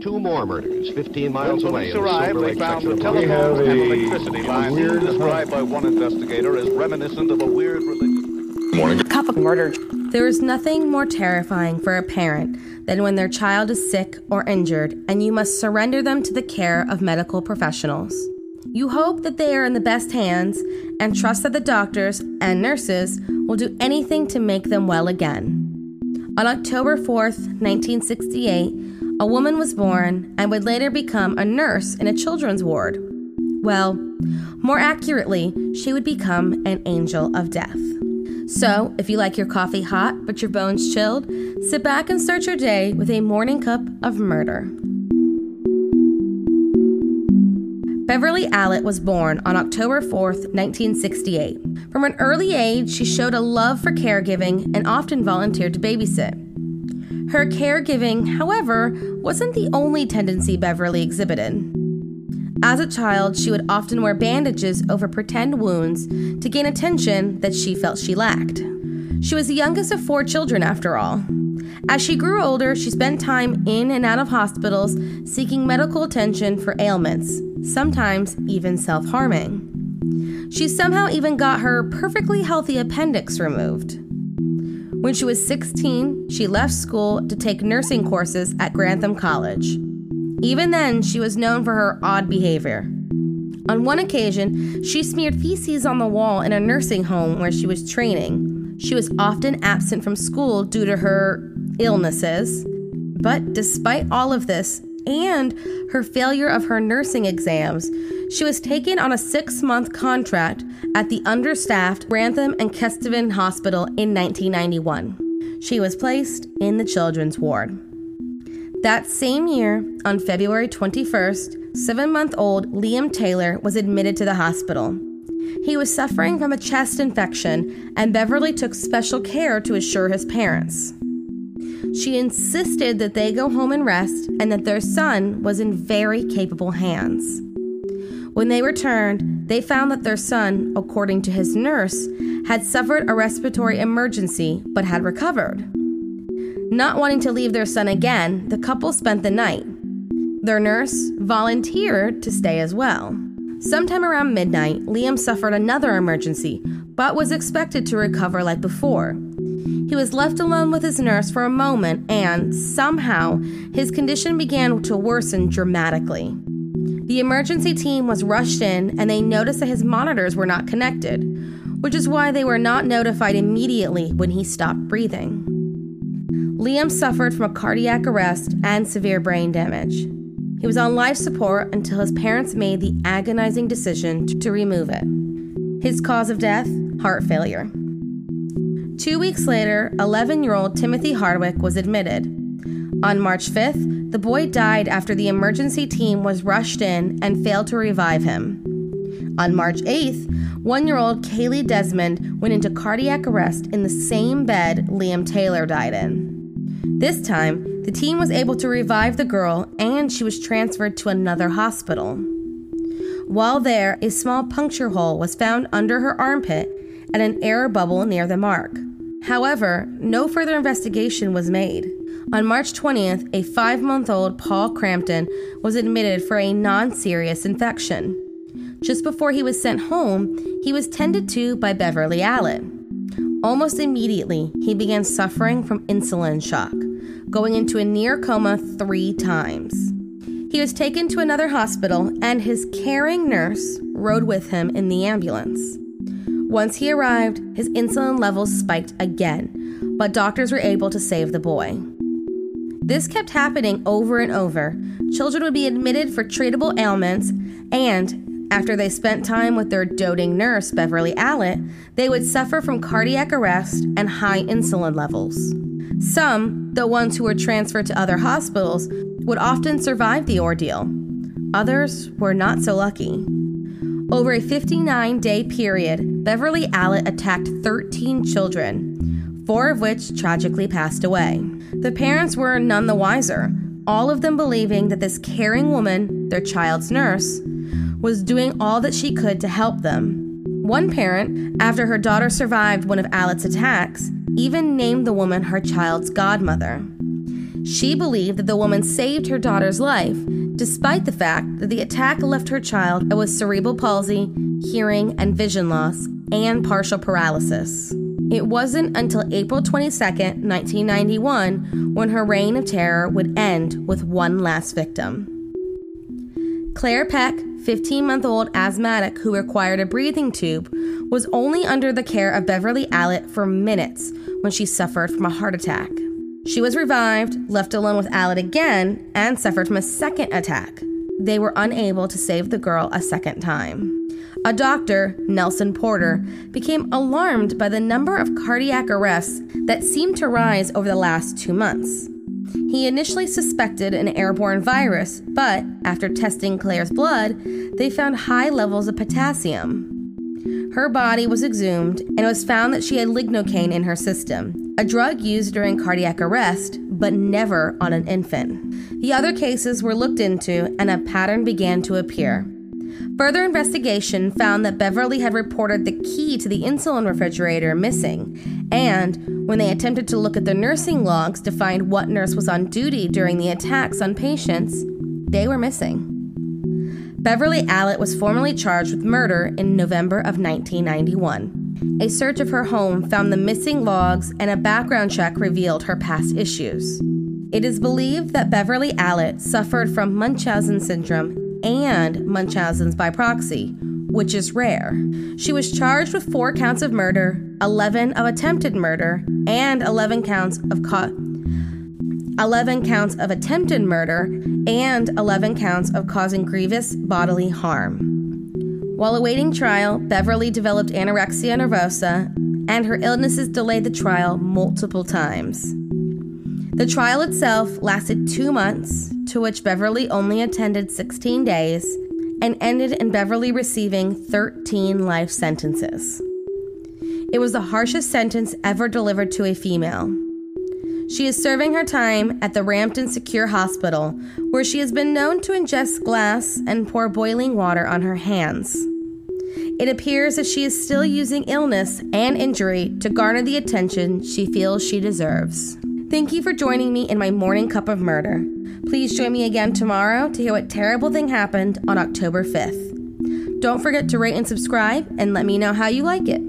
Two more murders 15 miles When away police in the arrived, they found section the of telephone and electricity lines described by one investigator as reminiscent of a weird religious. Couple murdered. There is nothing more terrifying for a parent than when their child is sick or injured and you must surrender them to the care of medical professionals. You hope that they are in the best hands and trust that the doctors and nurses will do anything to make them well again. On October 4th, 1968, a woman was born and would later become a nurse in a children's ward. Well, more accurately, she would become an angel of death. So, if you like your coffee hot but your bones chilled, sit back and start your day with a morning cup of murder. Beverley Allitt was born on October 4th, 1968. From an early age, she showed a love for caregiving and often volunteered to babysit. Her caregiving, however, wasn't the only tendency Beverley exhibited. As a child, she would often wear bandages over pretend wounds to gain attention that she felt she lacked. She was the youngest of four children, after all. As she grew older, she spent time in and out of hospitals seeking medical attention for ailments, sometimes even self harming. She somehow even got her perfectly healthy appendix removed. When she was 16, she left school to take nursing courses at Grantham College. Even then, she was known for her odd behavior. On one occasion, she smeared feces on the wall in a nursing home where she was training. She was often absent from school due to her illnesses. But despite all of this and her failure of her nursing exams, she was taken on a six month contract at the understaffed Grantham and Kesteven Hospital in 1991. She was placed in the children's ward. That same year, on February 21st, seven month old Liam Taylor was admitted to the hospital. He was suffering from a chest infection, and Beverley took special care to assure his parents. She insisted that they go home and rest and that their son was in very capable hands. When they returned, they found that their son, according to his nurse, had suffered a respiratory emergency but had recovered. Not wanting to leave their son again, the couple spent the night. Their nurse volunteered to stay as well. Sometime around midnight, Liam suffered another emergency, but was expected to recover like before. He was left alone with his nurse for a moment, and somehow his condition began to worsen dramatically. The emergency team was rushed in and they noticed that his monitors were not connected, which is why they were not notified immediately when he stopped breathing. Liam suffered from a cardiac arrest and severe brain damage. He was on life support until his parents made the agonizing decision to remove it. His cause of death heart failure. Two weeks later, 11 year old Timothy Hardwick was admitted. On March 5th, the boy died after the emergency team was rushed in and failed to revive him. On March 8th, one year old Kaylee Desmond went into cardiac arrest in the same bed Liam Taylor died in. This time, the team was able to revive the girl and she was transferred to another hospital. While there, a small puncture hole was found under her armpit and an air bubble near the mark. However, no further investigation was made. On March 20th, a five month old Paul Crampton was admitted for a non serious infection. Just before he was sent home, he was tended to by Beverley Allitt. Almost immediately, he began suffering from insulin shock going into a near coma three times. He was taken to another hospital, and his caring nurse rode with him in the ambulance. Once he arrived, his insulin levels spiked again, but doctors were able to save the boy. This kept happening over and over. Children would be admitted for treatable ailments, and after they spent time with their doting nurse, Beverley Allitt, they would suffer from cardiac arrest and high insulin levels. Some, the ones who were transferred to other hospitals, would often survive the ordeal. Others were not so lucky. Over a 59 day period, Beverley Allitt attacked 13 children, four of which tragically passed away. The parents were none the wiser, all of them believing that this caring woman, their child's nurse, was doing all that she could to help them. One parent, after her daughter survived one of Allitt's attacks, even named the woman her child's godmother. She believed that the woman saved her daughter's life, despite the fact that the attack left her child with cerebral palsy, hearing and vision loss, and partial paralysis. It wasn't until April 22, 1991, when her reign of terror would end with one last victim. Claire Peck, 15 month old asthmatic who required a breathing tube, was only under the care of Beverley Allitt for minutes when she suffered from a heart attack. She was revived, left alone with Allitt again, and suffered from a second attack. They were unable to save the girl a second time. A doctor, Nelson Porter, became alarmed by the number of cardiac arrests that seemed to rise over the last two months. He initially suspected an airborne virus, but after testing Claire's blood, they found high levels of potassium. Her body was exhumed, and it was found that she had lignocaine in her system, a drug used during cardiac arrest, but never on an infant. The other cases were looked into, and a pattern began to appear. Further investigation found that Beverley had reported the key to the insulin refrigerator missing, and when they attempted to look at the nursing logs to find what nurse was on duty during the attacks on patients, they were missing. Beverley Allitt was formally charged with murder in November of 1991. A search of her home found the missing logs, and a background check revealed her past issues. It is believed that Beverley Allitt suffered from Munchausen syndrome and Munchausen's by proxy, which is rare. She was charged with four counts of murder, 11 of attempted murder, and 11 counts of co- 11 counts of attempted murder, and 11 counts of causing grievous bodily harm. While awaiting trial, Beverley developed anorexia nervosa, and her illnesses delayed the trial multiple times. The trial itself lasted two months, to which Beverley only attended 16 days, and ended in Beverley receiving 13 life sentences. It was the harshest sentence ever delivered to a female. She is serving her time at the Rampton Secure Hospital, where she has been known to ingest glass and pour boiling water on her hands. It appears that she is still using illness and injury to garner the attention she feels she deserves. Thank you for joining me in my morning cup of murder. Please join me again tomorrow to hear what terrible thing happened on October 5th. Don't forget to rate and subscribe and let me know how you like it.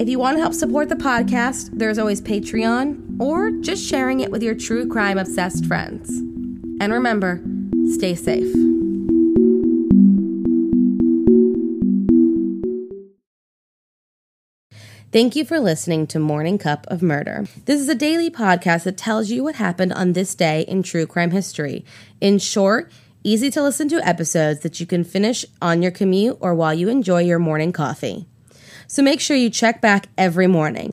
If you want to help support the podcast, there's always Patreon or just sharing it with your true crime obsessed friends. And remember, stay safe. Thank you for listening to Morning Cup of Murder. This is a daily podcast that tells you what happened on this day in true crime history. In short, easy to listen to episodes that you can finish on your commute or while you enjoy your morning coffee. So make sure you check back every morning.